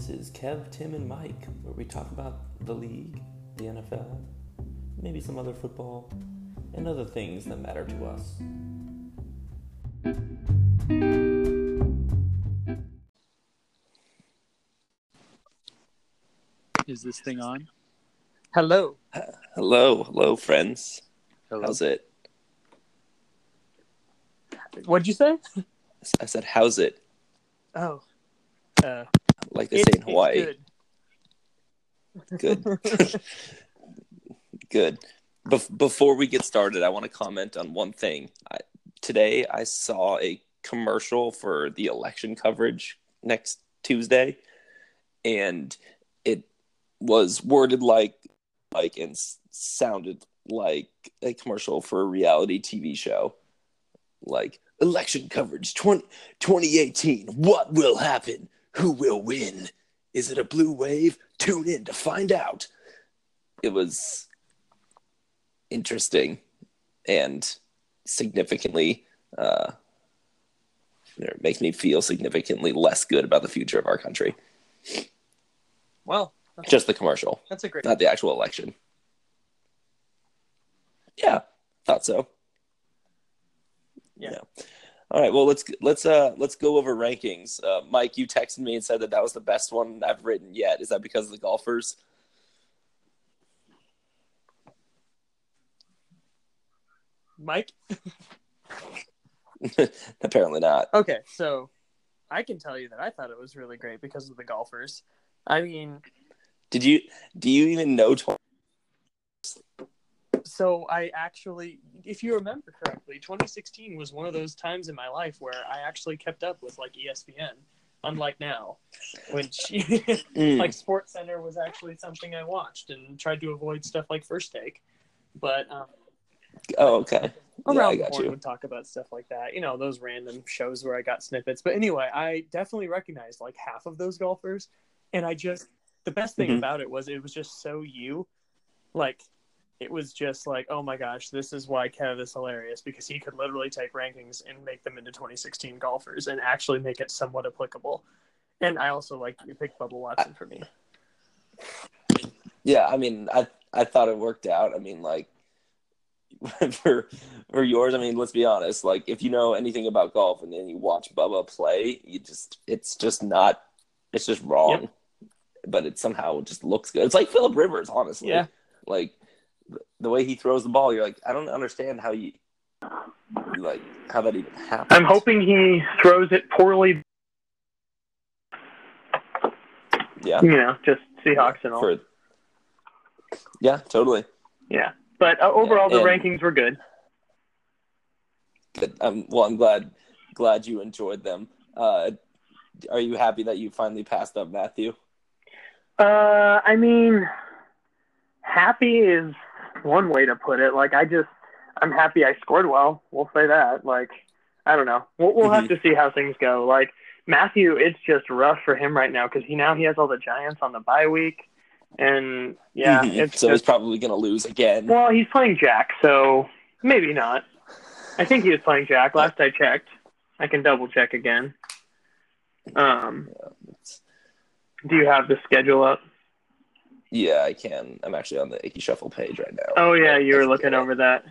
This is Kev, Tim, and Mike, where we talk about the league, the NFL, maybe some other football, and other things that matter to us. Is this thing on? Hello. Hello, hello, friends. Hello. How's it? What'd you say? I said, how's it? Oh. Uh, Like they it's, say in Hawaii. good. Good. Good. Bef- before we get started, I want to comment on one thing. I, today, I saw a commercial for the election coverage next Tuesday, and it was worded like, like, and sounded like a commercial for a reality TV show. Like, election coverage 20, 2018. What will happen? Who will win? Is it a blue wave? Tune in to find out. It was interesting and significantly uh, it makes me feel significantly less good about the future of our country. Well, that's, Just the commercial, that's a great. not the actual election. Yeah, thought so. Yeah. All right. Well, let's let's uh let's go over rankings. Uh, Mike, you texted me and said that that was the best one I've written yet. Is that because of the golfers? Mike. Apparently not. Okay, so I can tell you that I thought it was really great because of the golfers. I mean, Did you do you even know? Tw- so I actually, if you remember correctly, 2016 was one of those times in my life where I actually kept up with like ESPN, unlike now, which Mm. like Sports Center was actually something I watched and tried to avoid stuff like First Take. But um, oh, okay. Yeah, around I the got you. would talk about stuff like that. You know, those random shows where I got snippets. But anyway, I definitely recognized like half of those golfers, and I just the best thing Mhm. about it was it was just so you, like. It was just like, oh my gosh, this is why Kev is hilarious because he could literally take rankings and make them into 2016 golfers and actually make it somewhat applicable. And I also like you picked Bubba Watson for me. Yeah, I mean, I I thought it worked out. I mean, like for for yours, I mean, let's be honest. Like, if you know anything about golf and then you watch Bubba play, you just it's just not it's just wrong. But it somehow just looks good. It's like Philip Rivers, honestly. Yeah. Like the way he throws the ball, you're like, I don't understand how you like how that even happens. I'm hoping he throws it poorly. Yeah. You know, just Seahawks and all. For yeah, totally. yeah, but uh, overall Yeah, the rankings were good. Good. Um, well, I'm glad glad you enjoyed them. Uh, are you happy that you finally passed up Matthew? Uh, I mean, happy is one way to put it. Like I just, I'm happy I scored well. We'll say that. Like I don't know. We'll, we'll have to see how things go. Like Matthew, it's just rough for him right now because he now he has all the Giants on the bye week, and yeah, Mhm. it's so he's probably going to lose again. well, he's playing Jack, so maybe not. I think he was playing Jack last I checked. I can double check again. Um, do you have the schedule up? Yeah, I can. I'm actually on the Icky Shuffle page right now. Oh yeah, you were looking over that.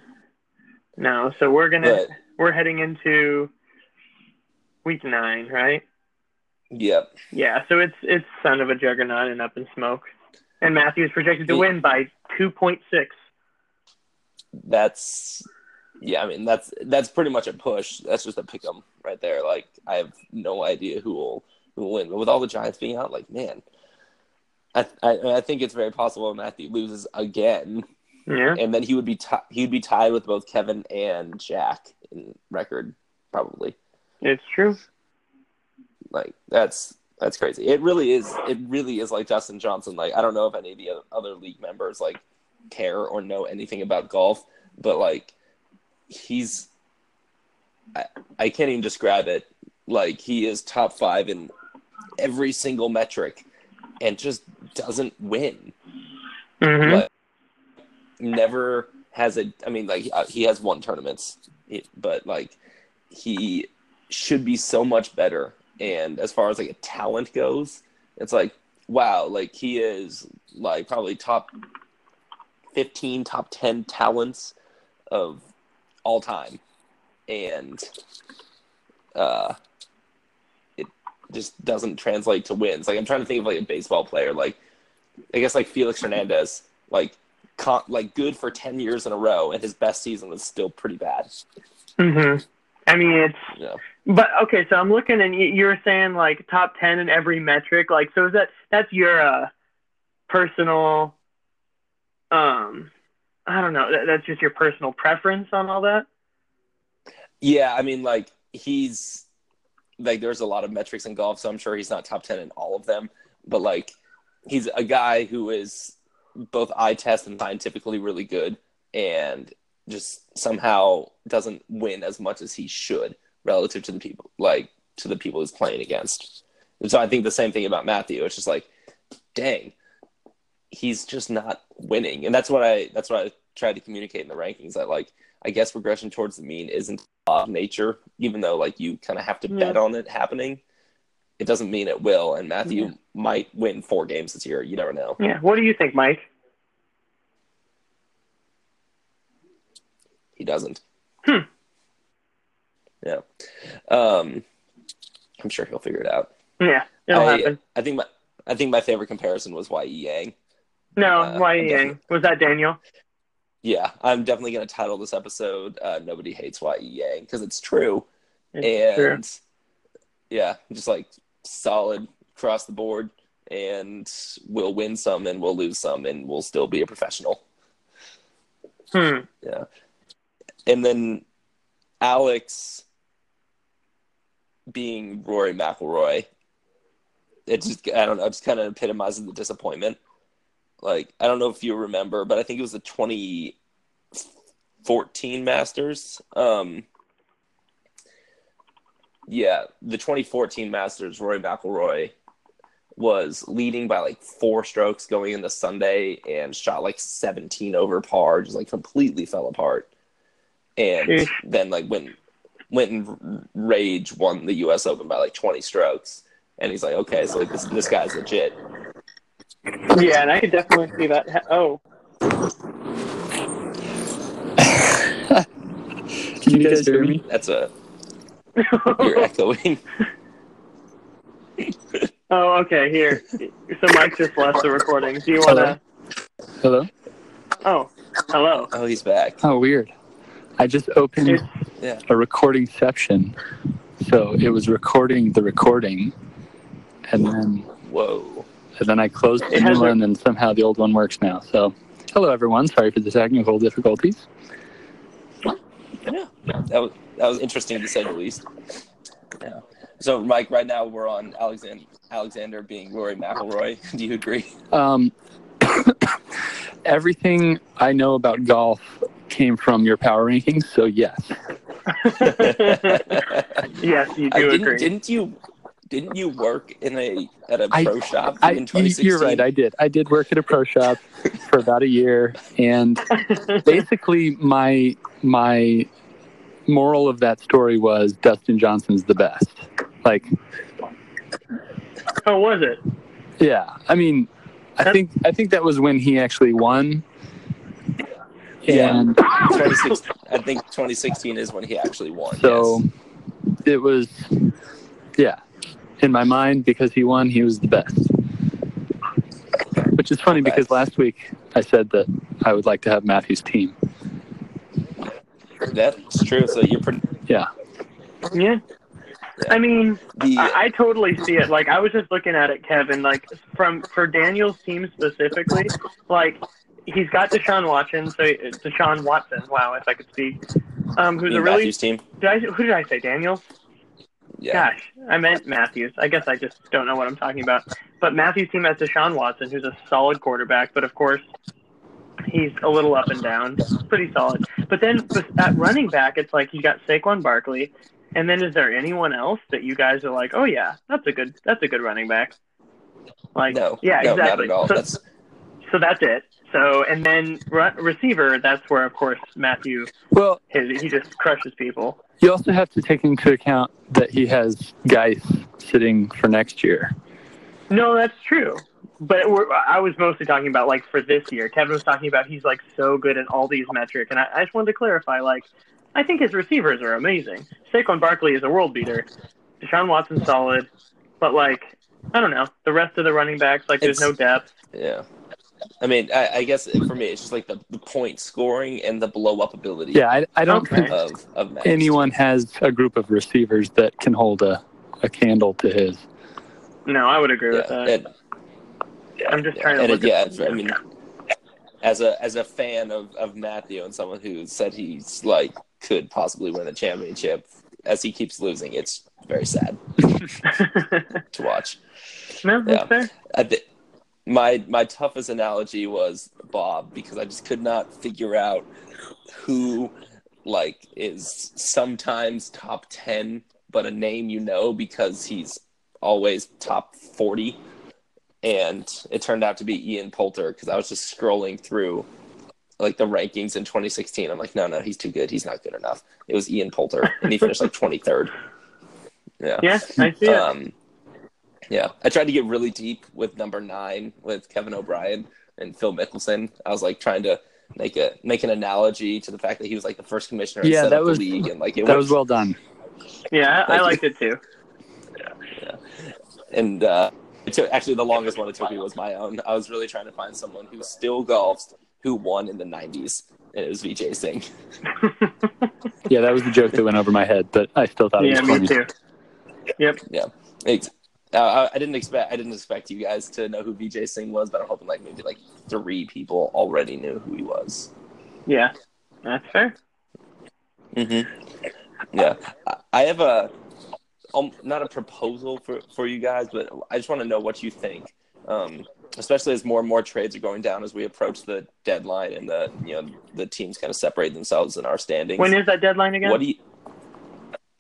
No, so we're gonna But we're heading into week nine, right? yep, Yeah, so it's it's son of a juggernaut and up in smoke. And Matthew's projected to Yeah. win by two point six. that's yeah. I mean, that's that's pretty much a push. That's just a pick 'em right there. Like I have no idea who will who will win. But with all the Giants being out, like man, I I, I think it's very possible Matthew loses again. Yeah. and then he would be ti he would be tied with both Kevin and Jack in record probably. It's true. Like that's that's crazy. It really is. It really is like Dustin Johnson. Like I don't know if any of the other league members like care or know anything about golf, but like he's I, I can't even describe it. Like he is top five in every single metric, and just doesn't win. hmm Like, never has a. I mean, like uh, he has won tournaments, but like he should be so much better. And as far as like a talent goes, It's like, wow, like he is like probably top 15, top 10 talents of all time. And uh, just doesn't translate to wins. Like I'm trying to think of like a baseball player, like I guess like Felix Hernandez, like con- like good for 10 years in a row and his best season was still pretty bad. Mhm. I mean, it's Yeah. But okay, so I'm looking and you- you're saying like top ten in every metric. Like, so is that that's your uh, personal? Um, I don't know. That, that's just your personal preference on all that. Yeah, I mean, like he's like there's a lot of metrics in golf, so I'm sure he's not top ten in all of them. But like he's a guy who is both eye test and scientifically really good, and just somehow doesn't win as much as he should relative to the people like to the people he's playing against. And so I think the same thing about Matthew. It's just like, dang, he's just not winning, and that's what I that's what I tried to communicate in the rankings. That like I guess regression towards the mean isn't of nature, even though like you kind of have to bet on it happening. It doesn't mean it will, and Matthew might win four games this year. You never know. Yeah. What do you think, Mike? He doesn't. Hmm. Yeah. Um, I'm sure he'll figure it out. Yeah, it'll I, happen. I think my I think my favorite comparison was YE Yang. No, uh, why Yang? Was that Daniel? Yeah, I'm definitely going to title this episode uh, "Nobody Hates YE Yang" because it's true. It's and true. yeah, just like solid across the board, and we'll win some and we'll lose some, and we'll still be a professional. Hmm. Yeah, and then Alex being Rory McIlroy, it just I don't know, just kind of epitomizes the disappointment. Like I don't know if you remember, but I think it was the 2014 Masters. Um, yeah, the 2014 Masters, Rory McIlroy was leading by like four strokes going into Sunday and shot like 17 over par, just like completely fell apart. And then like went went and rage won the U.S. Open by like 20 strokes, and he's like, okay, so like this this guy's legit. Yeah, and I could definitely see that. Oh, Can you guys hear me? That's a you're echoing. oh, okay. Here, so Mike just left the recording. Do you want to? Hello? Oh, hello. Oh, he's back. Oh, weird. I just opened It's- Yeah. a recording section. So it was recording the recording. And then Whoa. And then I closed the It new has one and somehow the old one works now. So hello everyone. Sorry for the technical difficulties. Yeah, that was that was interesting to say the least. Yeah. So, Mike, right now we're on Alexander Alexander being Rory McIlroy. Do you agree? Um, everything I know about golf came from your power rankings, so yes. yes, you I Uh, do didn't, agree. didn't you? Didn't you work in a at a I- pro shop I, in 2016? you're right. I did. I did work at a pro shop for about a year, and basically my my moral of that story was Dustin Johnson's the best. Like, oh, was it? yeah. I mean, I think I think that was when he actually won. Yeah. And I think 2016 is when he actually won. so yes. it was, yeah. In my mind, because he won, he was the best. Which is funny because last week I said that I would like to have Matthew's team. that's true. So you're pretty. Yeah. Yeah. I mean, The, I, I totally see it. Like I was just looking at it, Kevin. Like from for Daniel's team specifically, like he's got Deshaun Watson. So Deshaun Watson. Wow, if I could speak. Um, who's me a really Matthews team. did I, who did I say? Daniel. Yeah. Gosh, I meant Matthews. I guess I just don't know what I'm talking about. But Matthews' team has Deshaun Watson, who's a solid quarterback, but of course, he's a little up and down. Pretty solid. But then at running back, it's like you got Saquon Barkley, and then is there anyone else that you guys are like, oh yeah, that's a good, that's a good running back? Like, No. yeah, no, exactly. Not at all. So, That's so that's it. So and then re- receiver, that's where of course Matthew, Well, his, he just crushes people. you also have to take into account that he has Guice sitting for next year. No, that's true. But we're, I was mostly talking about like for this year. Kevin was talking about he's like so good at all these metrics, and I, I just wanted to clarify. Like, I think his receivers are amazing. Saquon Barkley is a world beater. Deshaun Watson's solid, but like, I don't know. The rest of the running backs, like, there's It's- no depth. Yeah. I mean, I, I guess for me, it's just like the, the point scoring and the blow up ability Yeah, I, I don't think of, of anyone has a group of receivers that can hold a, a candle to his. No, I would agree with that. and, I'm just yeah, trying to and look it, yeah, at it's, I mean, as a as a fan of, of Matthew and someone who said he's like could possibly win the championship, as he keeps losing, it's very sad to watch. no, that's Yeah. fair. I thi- my my toughest analogy was Bob because I just could not figure out who like is sometimes top 10 but a name you know because he's always top 40 and it turned out to be Ian Poulter because I was just scrolling through like the rankings in 2016 I'm like no no he's too good. He's not good enough. It was Ian Poulter and he finished like 23rd yeah. Yeah, I see it. um, yeah, I tried to get really deep with number nine with Kevin O'Brien and Phil Mickelson. I was like trying to make a make an analogy to the fact that he was like the first commissioner Yeah, that was- the league, and like it That was, was well done. yeah, I, I liked it too. Yeah. And uh, it took, actually the longest one it took me was my own. I was really trying to find someone who still golfs who won in the '90s, and it was Vijay Singh. Yeah, that was the joke that went over my head, but I still thought yeah, it was funny. Yeah, me too. Yep. Ex- Uh, I, I didn't expect I didn't expect you guys to know who Vijay Singh was, but I'm hoping like maybe like three people already knew who he was. Yeah, that's fair. Mm-hmm. Yeah, I- I have a um, not a proposal for for you guys, but I just want to know what you think. Um, especially as more and more trades are going down as we approach the deadline and the you know the teams kind of separate themselves in our standings. When is that deadline again? what do you?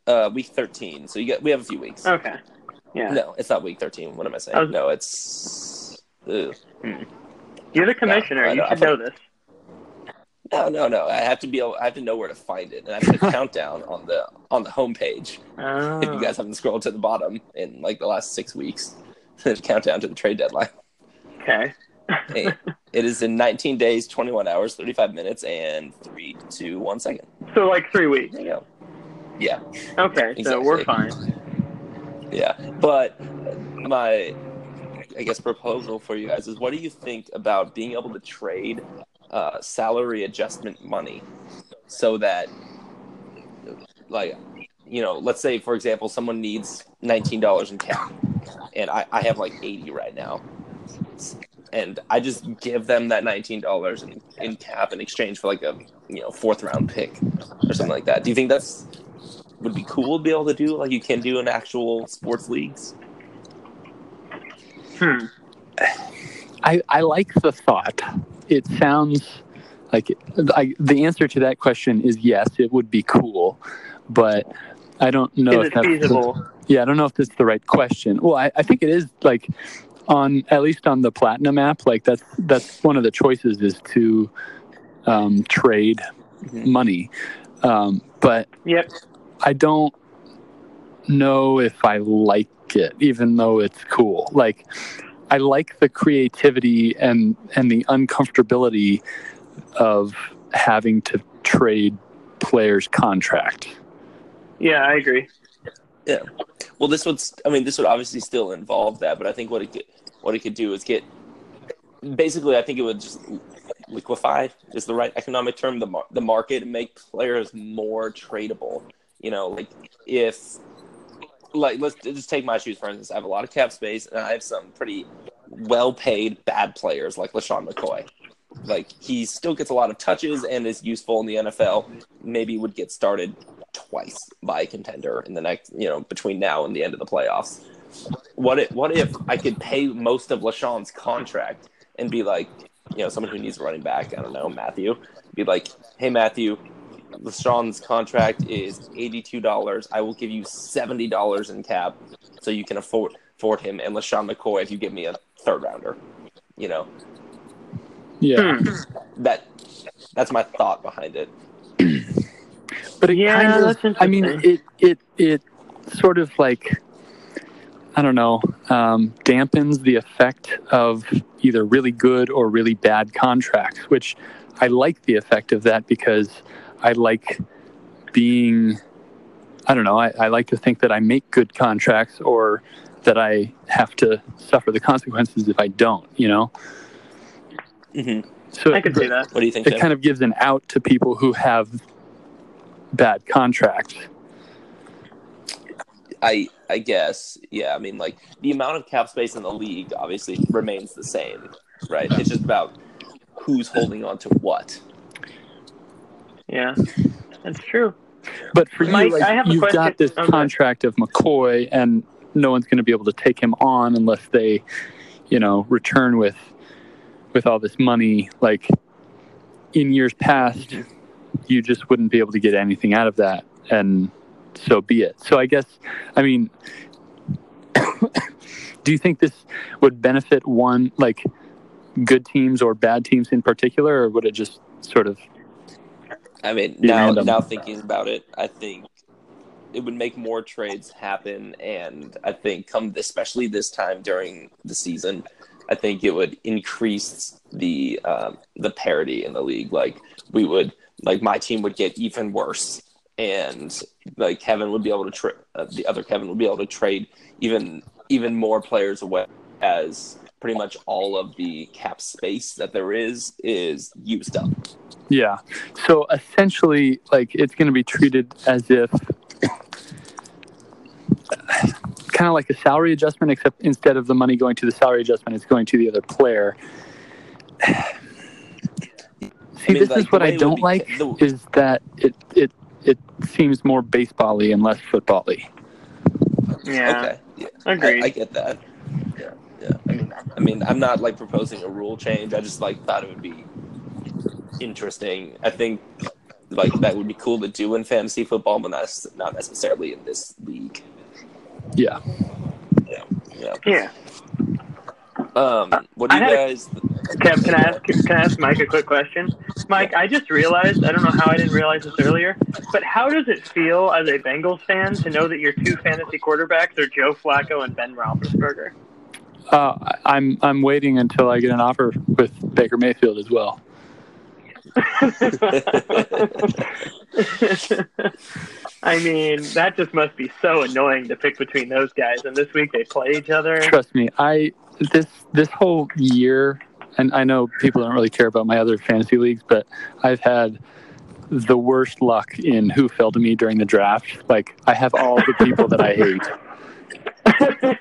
Uh, week thirteen. So you get we have a few weeks. okay. Yeah. No, it's not week thirteen. What am I saying? I was- no, it's. Ugh. Hmm. You're the commissioner. You should know this. No, no, no. I have to be. Able, I have to know where to find it, and I have a countdown on the on the homepage. Oh. If you oh. guys haven't scrolled to the bottom in like the last six weeks, there's a countdown to the trade deadline. Okay. It is in 19 days, 21 hours, 35 minutes, and three, two, one second. So like three weeks. There you go. Yeah, Okay, so we're fine. Yeah. But my, I guess, proposal for you guys is what do you think about being able to trade uh, salary adjustment money so that, like, you know, let's say, for example, someone needs $19 in cap, and I, I have like 80 right now. And I just give them that nineteen dollars in, in cap in exchange for like a you know fourth round pick or something like that. Do you think that's would be cool to be able to do like you can do in actual sports leagues? Hmm. I, I like the thought. It sounds like I, the answer to that question is yes, it would be cool, but I don't know Is if that's feasible? yeah, I don't know if that's the right question. Well, I, I think it is like on at least on the platinum app, like that's that's one of the choices is to um, trade Mhm. money, um, but Yep. I don't know if I like it, even though it's cool. Like I like the creativity and and the uncomfortability of having to trade players' contract. Yeah, I agree. Yeah. Well, this would I mean this would obviously still involve that, but I think what it could what it could do is get basically I think it would just liquefy is the right economic term the mar- the market and make players more tradable. You know, like if like let's just take my shoes for instance. I have a lot of cap space and I have some pretty well paid bad players like LeSean McCoy. Like he still gets a lot of touches and is useful in the NFL. Maybe would get started twice by a contender in the next, you know, between now and the end of the playoffs. What if what if I could pay most of LeSean's contract and be like, you know, someone who needs a running back, I don't know, Matthew, be like, hey Matthew, LeSean's contract is eighty-two dollars. I will give you seventy dollars in cap, so you can afford afford him and LeSean McCoy if you give me a third rounder. You know Yeah, Hmm. that that's my thought behind it. but it Yeah, kind of. that's I mean, it it it sort of like. I don't know, um, dampens the effect of either really good or really bad contracts, which I like the effect of that because I like being, I don't know, I, I like to think that I make good contracts or that I have to suffer the consequences if I don't, you know? hmm So I could see that. What do you think? it Tim? kind of gives an out to people who have bad contracts. I I guess yeah. I mean, like the amount of cap space in the league obviously remains the same, right? It's just about who's holding on to what. Yeah, that's true. But for Mike, you, like, I have a you've got this Okay. contract of McCoy, and no one's going to be able to take him on unless they, you know, return with with all this money. Like in years past, you just wouldn't be able to get anything out of that, and so be it. So I guess, I mean, do you think this would benefit one like good teams or bad teams in particular, or would it just sort of I mean, Be now random. now thinking about it, I think it would make more trades happen, and I think come especially this time during the season, I think it would increase the um, the parity in the league. Like we would, like my team would get even worse, and like Kevin would be able to tra- uh, the other Kevin would be able to trade even even more players away as pretty much all of the cap space that there is is used up. Yeah. So essentially, like it's going to be treated as if kind of like a salary adjustment, except instead of the money going to the salary adjustment, it's going to the other player. See, I mean, this like, is what I don't be- like the- is that it it it seems more baseball-y and less football-y. Yeah, Okay. Yeah. agreed. I, I get that. Yeah, yeah. I mean, I mean, I'm not like proposing a rule change. I just like thought it would be interesting. I think like that would be cool to do in fantasy football, but not not necessarily in this league. Yeah. Yeah. yeah. yeah. Um, what do I you had a- guys? Kev, can I ask can I ask Mike a quick question? Mike, I just realized I don't know how I didn't realize this earlier, but how does it feel as a Bengals fan to know that your two fantasy quarterbacks are Joe Flacco and Ben Roethlisberger? Uh, I'm I'm waiting until I get an offer with Baker Mayfield as well. I mean, that just must be so annoying to pick between those guys. And this week they play each other. Trust me, I this this whole year, and I know people don't really care about my other fantasy leagues, but I've had the worst luck in who fell to me during the draft. Like I have all the people that I hate.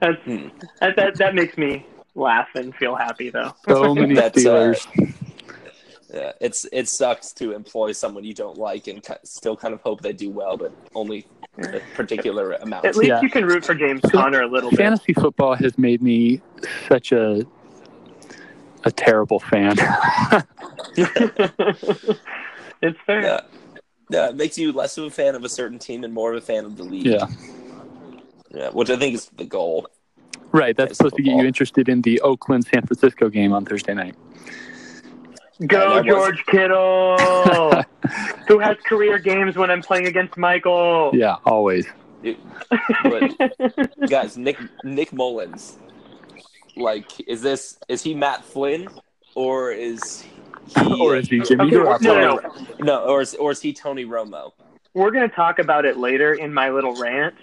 That's, Hmm. that, that that makes me laugh and feel happy though. So many That's, uh, Steelers. Yeah, it's it sucks to employ someone you don't like and ki- still kind of hope they do well, but only a particular amount. At least Yeah. you can root for James Conner a little bit. Fantasy football has made me such a a terrible fan. it's fair. Yeah. Yeah, it makes you less of a fan of a certain team and more of a fan of the league. yeah, Yeah, which I think is the goal. right. That's Fantasy supposed to get you interested in the Oakland San Francisco game on Thursday night. Go that was- George Kittle, who has career games when I'm playing against Michael. Yeah, always. But guys, Nick Nick Mullens, like, is this is he Matt Flynn or is he Or is he Jimmy Okay, Garoppolo? no, no, no. no or is or is he Tony Romo? We're gonna talk about it later in my little rant,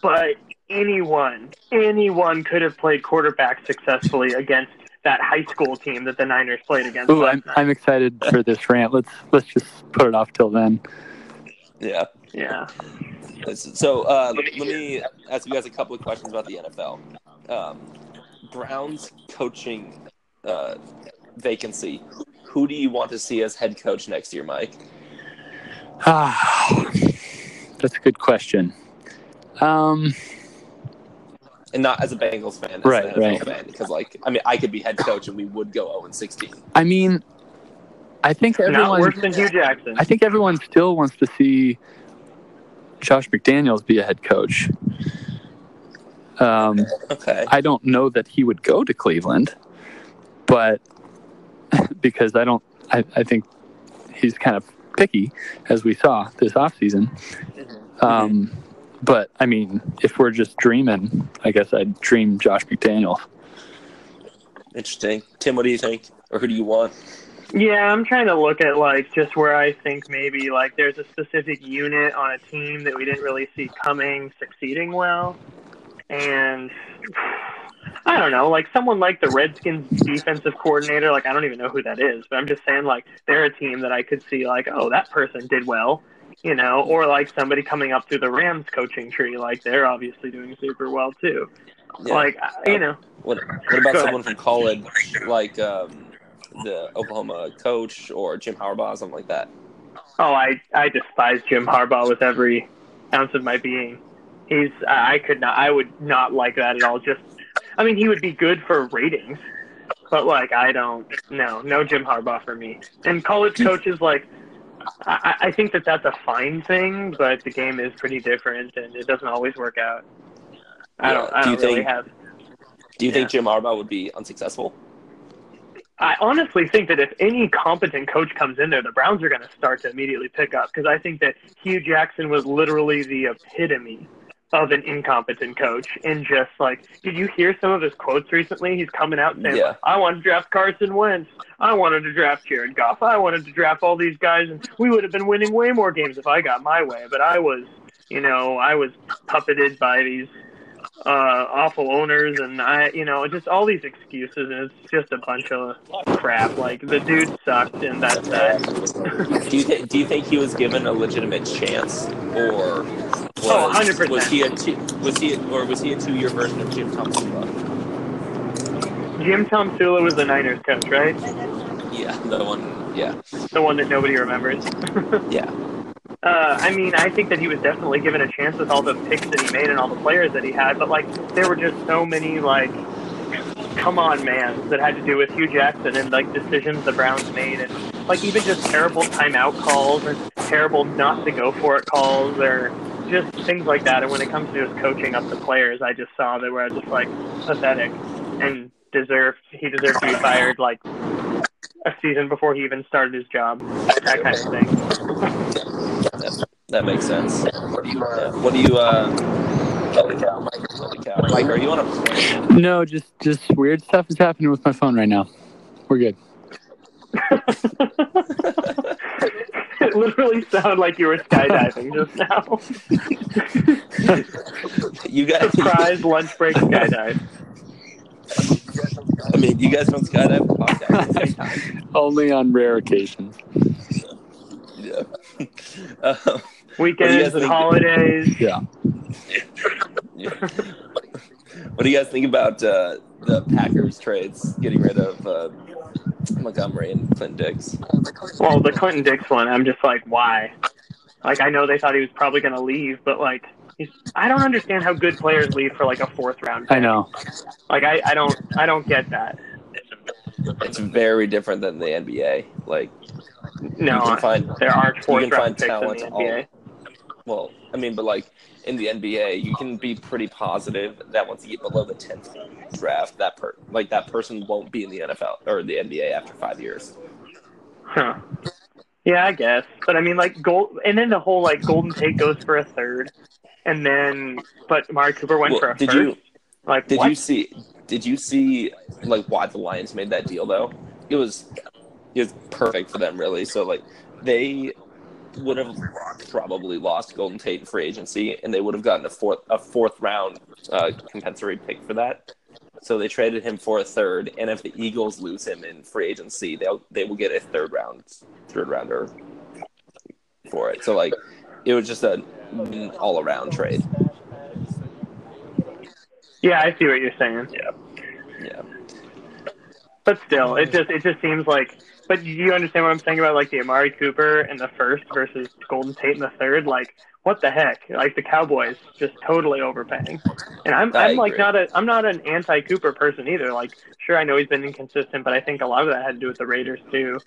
but anyone, anyone could have played quarterback successfully against that high school team that the Niners played against. Ooh, I'm. I'm excited for this rant. Let's let's just put it off till then. Yeah. yeah. So uh, let me ask you guys a couple of questions about the NFL. Um, Browns coaching uh, vacancy. Who do you want to see as head coach next year, Mike? Ah, that's a good question. Um, And not as a Bengals fan, as Right, right. fan, because like I mean, I could be head coach and we would go 0 and 16. I mean, I think Not everyone. worse than Hue Jackson. I think everyone still wants to see Josh McDaniels be a head coach. Um, Okay. I don't know that he would go to Cleveland, but because I don't, I, I think he's kind of picky, as we saw this offseason. Um, but I mean, if we're just dreaming, I guess I'd dream Josh McDaniels. Interesting. Tim, what do you think? Or who do you want? Yeah, I'm trying to look at like just where I think maybe like there's a specific unit on a team that we didn't really see coming succeeding well. And I don't know, like someone like the Redskins defensive coordinator, like I don't even know who that is, but I'm just saying like they're a team that I could see like, oh, that person did well, you know, or like somebody coming up through the Rams coaching tree, like they're obviously doing super well too. Yeah. Like you know, What What about someone from college, like um, the Oklahoma coach or Jim Harbaugh, or something like that? Oh, I I despise Jim Harbaugh with every ounce of my being. He's I I could not I would not like that at all. Just I mean he would be good for ratings, but like I don't no no Jim Harbaugh for me. And college coaches like I, I think that that's a fine thing, but the game is pretty different and it doesn't always work out. I don't I Do you don't really think- have. Do you Yeah. think Jim Harbaugh would be unsuccessful? I honestly think that if any competent coach comes in there, the Browns are going to start to immediately pick up because I think that Hue Jackson was literally the epitome of an incompetent coach. And just like, did you hear some of his quotes recently? He's coming out saying, Yeah. "I want to draft Carson Wentz. I wanted to draft Jared Goff. I wanted to draft all these guys, and we would have been winning way more games if I got my way. But I was, you know, I was puppeted by these." uh, awful owners and I, you know, just all these excuses, and it's just a bunch of crap. Like the dude sucked, and that's that. do you think Do you think he was given a legitimate chance, or was, Oh, 100%. was he a two, was he a, or was he a two year version of Jim Thompson? Jim Tomsula was the Niners coach, right? Yeah, the one. Yeah, The one that nobody remembers. yeah. Uh, I mean, I think that he was definitely given a chance with all the picks that he made and all the players that he had, but like there were just so many like come on man that had to do with Hue Jackson and like decisions the Browns made and like even just terrible timeout calls and terrible not to go for it calls or just things like that. And when it comes to just coaching up the players, I just saw that where were just like pathetic and deserved he deserved to be fired like a season before he even started his job. That kind of thing. That, that makes sense. What do you? Uh, what do you? Uh, holy cow, Mike! Holy cow, Mike! Are you on a plane? No, just just weird stuff is happening with my phone right now. We're good. it literally sounded like you were skydiving just now. You guys. Surprise lunch break skydive. I mean, you guys don't skydive podcast at the same time. Only on rare occasions. Yeah. Um, What Weekends and holidays. Yeah. yeah. What do you guys think about uh, the Packers trades, getting rid of uh, Montgomery and Clint Dix? Well, the Clinton Dix one, I'm just like, why? Like, I know they thought he was probably going to leave, but like, he's, I don't understand how good players leave for like a fourth round. I know. Like, I, I don't, I don't get that. It's very different than the NBA. Like, No, you can find there aren't you fourth can round find picks in talent the all NBA. Well. I mean, but like in the NBA, you can be pretty positive that once you get below the tenth draft, that per like that person won't be in the NFL or the NBA after five years. Huh. Yeah, I guess. But I mean, like, gold, and then the whole like Golden Tate goes for a third, and then but Amari Cooper went Well, for a did first. you like, did what? you see did you see like why the Lions made that deal though? It was it was perfect for them really. So like they would have probably lost Golden Tate in free agency, and they would have gotten a fourth a fourth round uh, compensatory pick for that. So they traded him for a third, and if the Eagles lose him in free agency, they'll they will get a third round third rounder for it. So like it was just an all around trade. Yeah, I see what you're saying. Yeah. Yeah. But still, it just it just seems like. But do you understand what I'm saying about like the Amari Cooper in the first versus Golden Tate in the third? Like, what the heck? Like the Cowboys just totally overpaying. And I'm I I'm like not a I'm not an anti Cooper person either. Like, sure, I know he's been inconsistent, but I think a lot of that had to do with the Raiders too.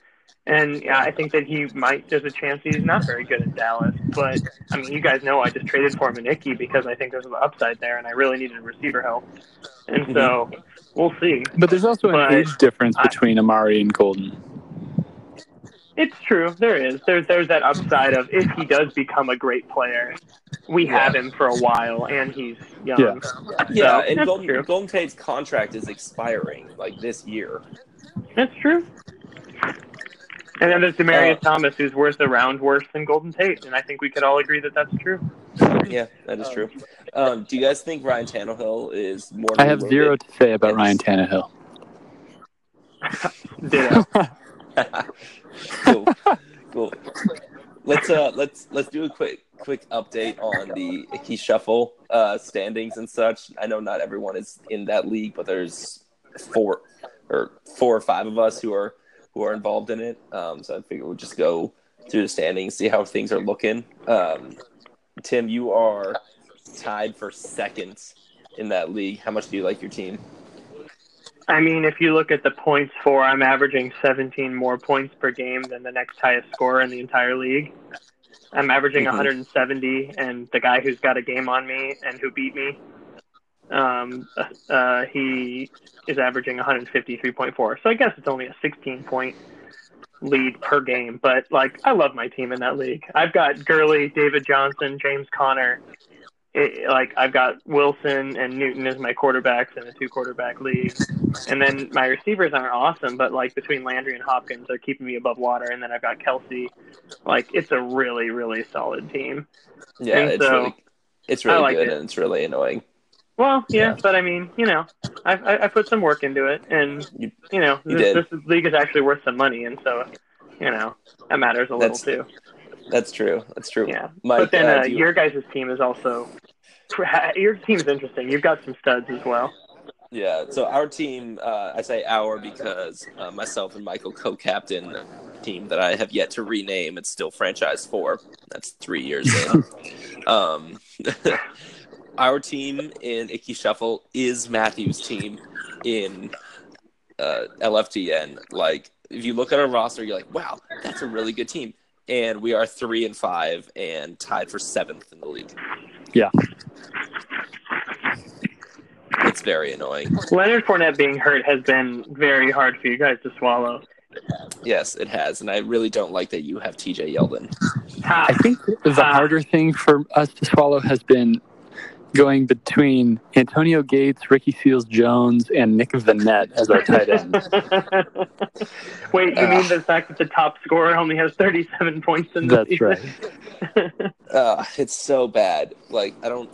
And yeah, I think that he might. There's a chance he's not very good in Dallas. But I mean, you guys know I just traded for Minicki because I think there's an upside there, and I really needed receiver help. And mm-hmm. so we'll see. But there's also an But age difference I- between Amari and Golden. It's true. There is. There's there's that upside of if he does become a great player, we Yeah. have him for a while, and he's young. Yeah. Yeah, So, and Golden. Golden Tate's contract is expiring like this year. That's true. And then there's Demaryius Uh, Thomas, who's worth a round worse than Golden Tate, and I think we could all agree that that's true. Yeah, that is true. Um, do you guys think Ryan Tannehill is more? I have zero to say about Yes. Ryan Tannehill. Ditto. cool, cool. Let's uh let's let's do a quick quick update on the Icky Shuffle uh, standings and such. I know not everyone is in that league, but there's four or four or five of us who are who are involved in it. Um, so I figure we'll just go through the standings, see how things are looking. Um, Tim, you are tied for second in that league. How much do you like your team? I mean, if you look at the points for, I'm averaging 17 more points per game than the next highest scorer in the entire league. I'm averaging Mhm. 170, and the guy who's got a game on me and who beat me, um, uh, he is averaging 153.4. So I guess it's only a 16 point lead per game. But like, I love my team in that league. I've got Gurley, David Johnson, James Conner. It, like I've got Wilson and Newton as my quarterbacks in a two quarterback league. And then my receivers aren't awesome, but like between Landry and Hopkins, they're keeping me above water. And then I've got Kelce. Like it's a really, really solid team. Yeah, And it's so, really it's really like good it. and it's really annoying. Well, yeah, Yeah. but I mean, you know, I, I, I put some work into it, and You- you know, you this, this league is actually worth some money, and so, you know, that matters a little That's- too. That's true. That's true. Yeah, Mike, but then uh, uh, you- your guys' team is also your team is interesting. You've got some studs as well. Yeah, so our team, uh, I say our because uh, myself and Michael co-captain team that I have yet to rename. It's still franchise four. That's three years in. um, our team in Icky Shuffle is Matthew's team in uh, LFTN. Like, if you look at our roster, you're like, wow, that's a really good team. And we are three and five and tied for seventh in the league. Yeah. It's very annoying. Leonard Fournette being hurt has been very hard for you guys to swallow. Yes, it has, and I really don't like that you have TJ Yeldon. I think the harder thing for us to swallow has been going between Antonio Gates, Ricky Seals Jones, and Nick Vannett as our tight end. Wait, you Ah. mean the fact that the top scorer only has 37 points in the That's season? right. Uh, it's so bad. Like I don't.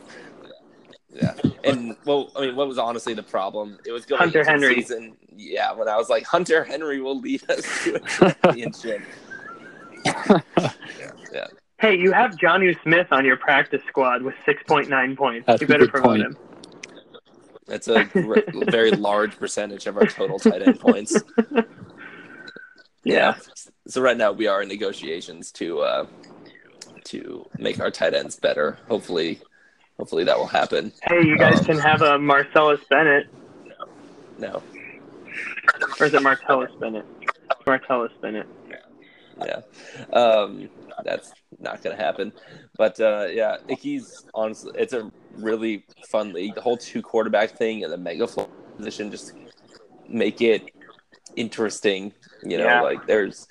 Yeah, and well, I mean, what was honestly the problem? It was going Hunter into the Henry. season. Yeah, when I was like, Hunter Henry will lead us to a championship. yeah, Hey, you have Jonnu Smith on your practice squad with 6.9 points. That's you a better promote point. him. that's a gr- very large percentage of our total tight end points. Yeah. So right now we are in negotiations to uh, to make our tight ends better. Hopefully, hopefully that will happen. Hey, you guys Um, can have a Marcellus Bennett, No, or is it Martellus Bennett? Martellus Bennett. Yeah, um, that's not gonna happen. But uh, yeah, Icky's honestly, it's a really fun league. The whole two quarterback thing and the mega floor position just make it interesting. You know, Yeah. like there's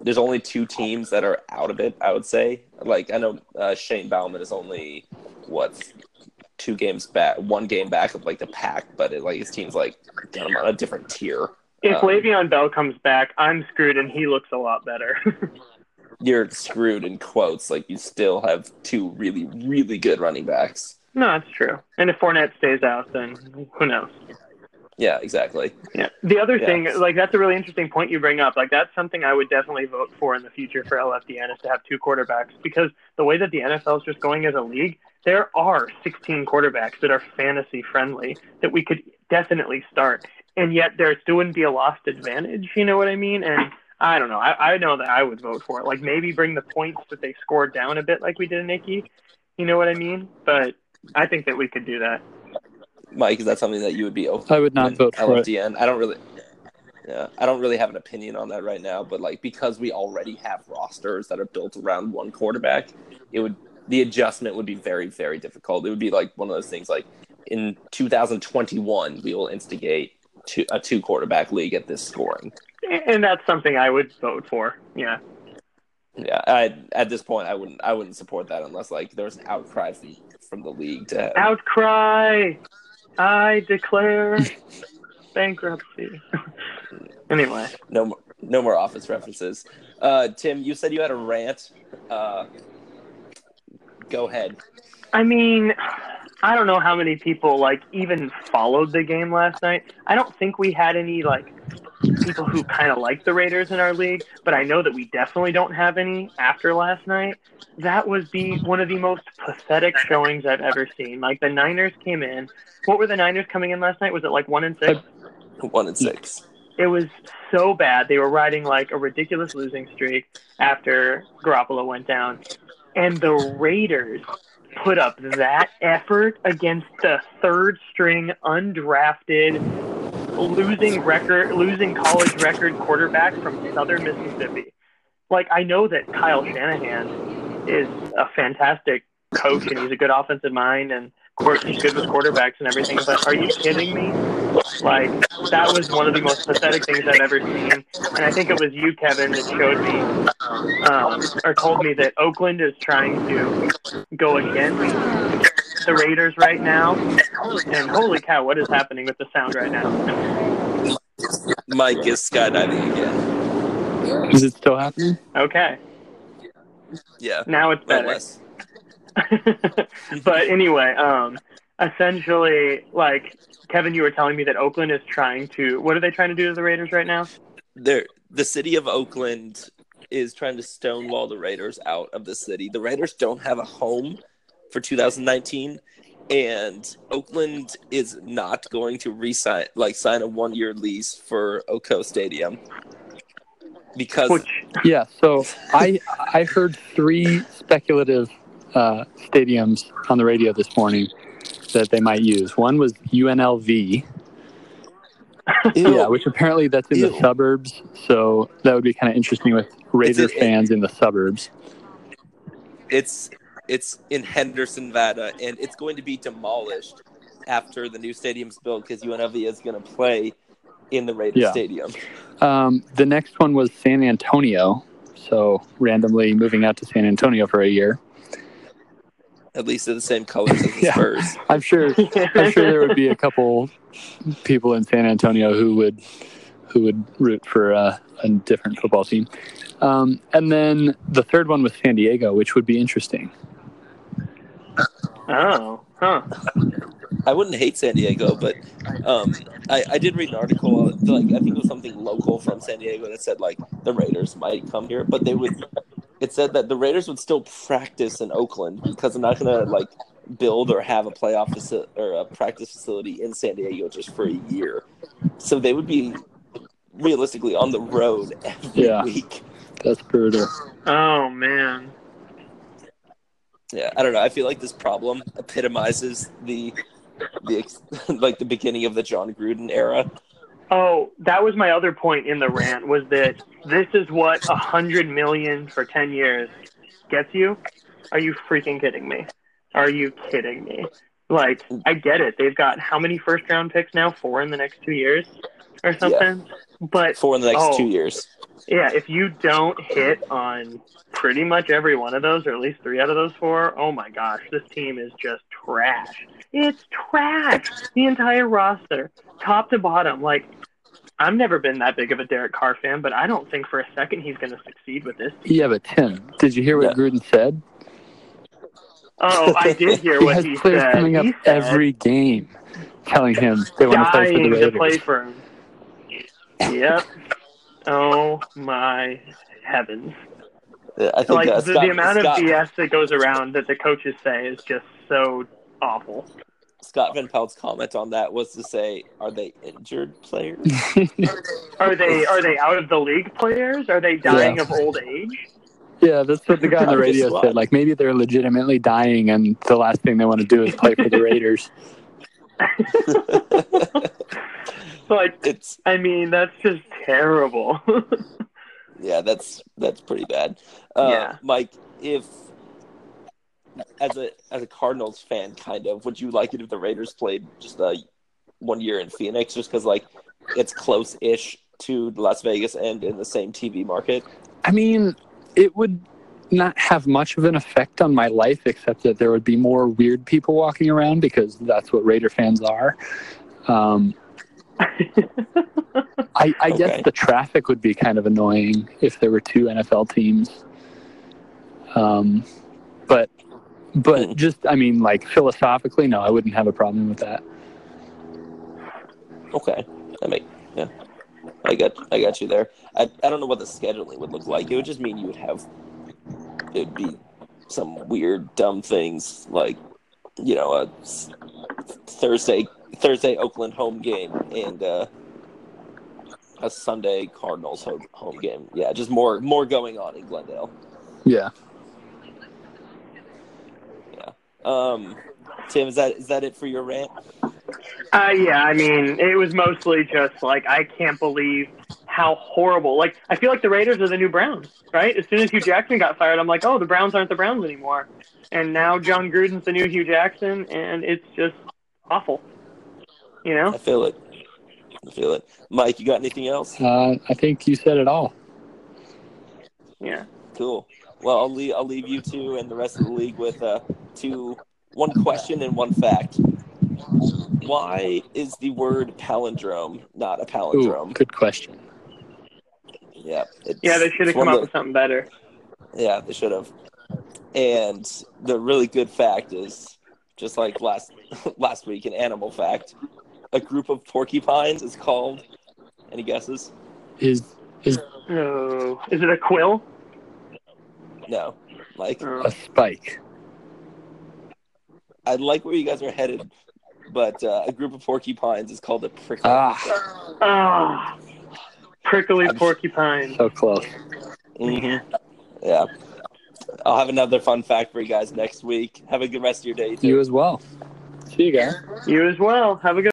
there's only two teams that are out of it. I would say. Like I know uh, Shane Bauman is only what two games back, one game back of like the pack, but it, like his team's like on a different tier. If Um, Le'Veon Bell comes back, I'm screwed, and he looks a lot better. You're screwed in quotes. Like you still have two really really good running backs. no, that's true. And if Fournette stays out, then who knows? Yeah, exactly. Yeah. The other Yeah. thing, like that's a really interesting point you bring up. Like that's something I would definitely vote for in the future for LFDN is to have two quarterbacks because the way that the NFL is just going as a league, there are 16 quarterbacks that are fantasy friendly that we could definitely start, and yet there still wouldn't be a lost advantage. You know what I mean? And I don't know. I, I know that I would vote for it. Like maybe bring the points that they scored down a bit, like we did in Icky. You know what I mean? But I think that we could do that. Mike, is that something that you would be open? I would not in vote for it. LFDN? I don't really. Yeah, I don't really have an opinion on that right now, but like because we already have rosters that are built around one quarterback, it would the adjustment would be very very difficult. It would be like one of those things like in 2021 we will instigate two, a two quarterback league at this scoring. And that's something I would vote for. Yeah. Yeah, I, at this point, I wouldn't I wouldn't support that unless like there was an outcry from, from the league to have, Outcry! I declare bankruptcy. anyway, no more no more office references. Uh, Tim, you said you had a rant. Uh, go ahead. I mean, I don't know how many people like even followed the game last night. I don't think we had any like people who kind of like the Raiders in our league, but I know that we definitely don't have any after last night. That was the one of the most pathetic showings I've ever seen. Like the Niners came in. What were the Niners coming in last night? Was it like one and six? One and six. It was so bad. They were riding like a ridiculous losing streak after Garoppolo went down. And the Raiders put up that effort against the third string undrafted losing record losing college record quarterback from southern Mississippi. Like I know that Kyle Shanahan is a fantastic coach and he's a good offensive mind and course he's good with quarterbacks and everything, but are you kidding me? Like that was one of the most pathetic things I've ever seen, and I think it was you, Kevin, that showed me um, or told me that Oakland is trying to go against the Raiders right now. And holy cow, what is happening with the sound right now? Mike is skydiving again. Is it still happening? Okay, Yeah, now it's better. but anyway, um, essentially, like Kevin, you were telling me that Oakland is trying to. What are they trying to do to the Raiders right now? They're, the city of Oakland is trying to stonewall the Raiders out of the city. The Raiders don't have a home for 2019, and Oakland is not going to resign like sign a one year lease for O.co Stadium because Which Yeah. So I I heard three speculative uh, stadiums on the radio this morning that they might use. One was UNLV. Yeah, which apparently that's in the suburbs. So that would be kind of interesting with Raiders it- fans in the suburbs. it's it's in Henderson, Nevada, and it's going to be demolished after the new stadium's built because UNLV is going to play in the Raiders Yeah. Stadium. Um, the next one was San Antonio. So randomly moving out to San Antonio for a year. At least they're the same colors as the Yeah. Spurs. I'm sure. I'm sure there would be a couple people in San Antonio who would who would root for uh, a different football team. Um, and then the third one was San Diego, which would be interesting. oh, huh? I wouldn't hate San Diego, but um, I, I did read an article, like I think it was something local from San Diego that said like the Raiders might come here, but they would. It said that the Raiders would still practice in Oakland because they're not going to like build or have a playoff faci- or a practice facility in San Diego just for a year. So they would be realistically on the road every Yeah. week. That's brutal. Oh man. Yeah, I don't know. I feel like this problem epitomizes the the ex- like the beginning of the Jon Gruden era. Oh, that was my other point in the rant was that this is what a hundred million for ten years gets you. Are you freaking kidding me? Are you kidding me? Like, I get it. They've got how many first round picks now? Four in the next two years or something. But for in the next Oh. two years. yeah, if you don't hit on pretty much every one of those, or at least three out of those four, oh my gosh, this team is just trash. It's trash. The entire roster, top to bottom. Like, I've never been that big of a Derek Carr fan, but I don't think for a second he's going to succeed with this. Yeah, but Tim, did you hear what Yeah. Gruden said? Oh, I did hear he what has he players said. coming up He said every game, telling him they want to play for the dying to Raiders. play for him. Yep. Oh my heavens. Yeah, I think like uh, the, the amount Scott, of BS that goes around that the coaches say is just so awful. Scott Van Pelt's comment on that was to say, "Are they injured players?" Are they are they out of the league players? Are they dying Yeah. of old age? yeah, that's what the guy on the radio said. Like maybe they're legitimately dying, and the last thing they want to do is play for the Raiders. Like it's I mean, that's just terrible. yeah, that's that's pretty bad. Uh, Yeah. Mike, if as a as a Cardinals fan, kind of, would you like it if the Raiders played just uh, one year in Phoenix? Just because, like, it's close-ish to Las Vegas and in the same TV market? I mean, it would not have much of an effect on my life, except that there would be more weird people walking around because that's what Raider fans are. Um, I, I Okay. guess the traffic would be kind of annoying if there were two NFL teams. Um, but just I mean, like philosophically, no, I wouldn't have a problem with that. Okay, I make yeah. I got I got you there. I I don't know what the scheduling would look like. It would just mean you would have it'd be some weird dumb things like you know a Thursday Thursday Oakland home game and uh, a Sunday Cardinals home, home game. Yeah, just more more going on in Glendale. Yeah. Um, Tim, is that is that it for your rant? Uh, yeah, I mean, it was mostly just like I can't believe how horrible. Like, I feel like the Raiders are the new Browns, right? As soon as Hue Jackson got fired, I'm like, oh, the Browns aren't the Browns anymore. And now Jon Gruden's the new Hue Jackson, and it's just awful. You know? I feel it. I feel it. Mike, you got anything else? Uh, I think you said it all. Yeah. Cool. Well, I'll leave, I'll leave you two and the rest of the league with uh, two, one question and one fact. Why is the word palindrome not a Ooh, palindrome? good question. Yeah, it's, Yeah, they should have come of up with something better. Yeah, they should have. And the really good fact is, just like last last week, an animal fact. A group of porcupines is called. Any guesses? Is is Oh, is it a quill? No. Like Oh. a spike? I like where you guys are headed, but uh, a group of porcupines is called a prickly. Ah, Ah, prickly I'm- porcupine. so close. hmm Yeah. I'll have another fun fact for you guys next week. Have a good rest of your day. Too. You as well. See you guys. You as well. Have a good.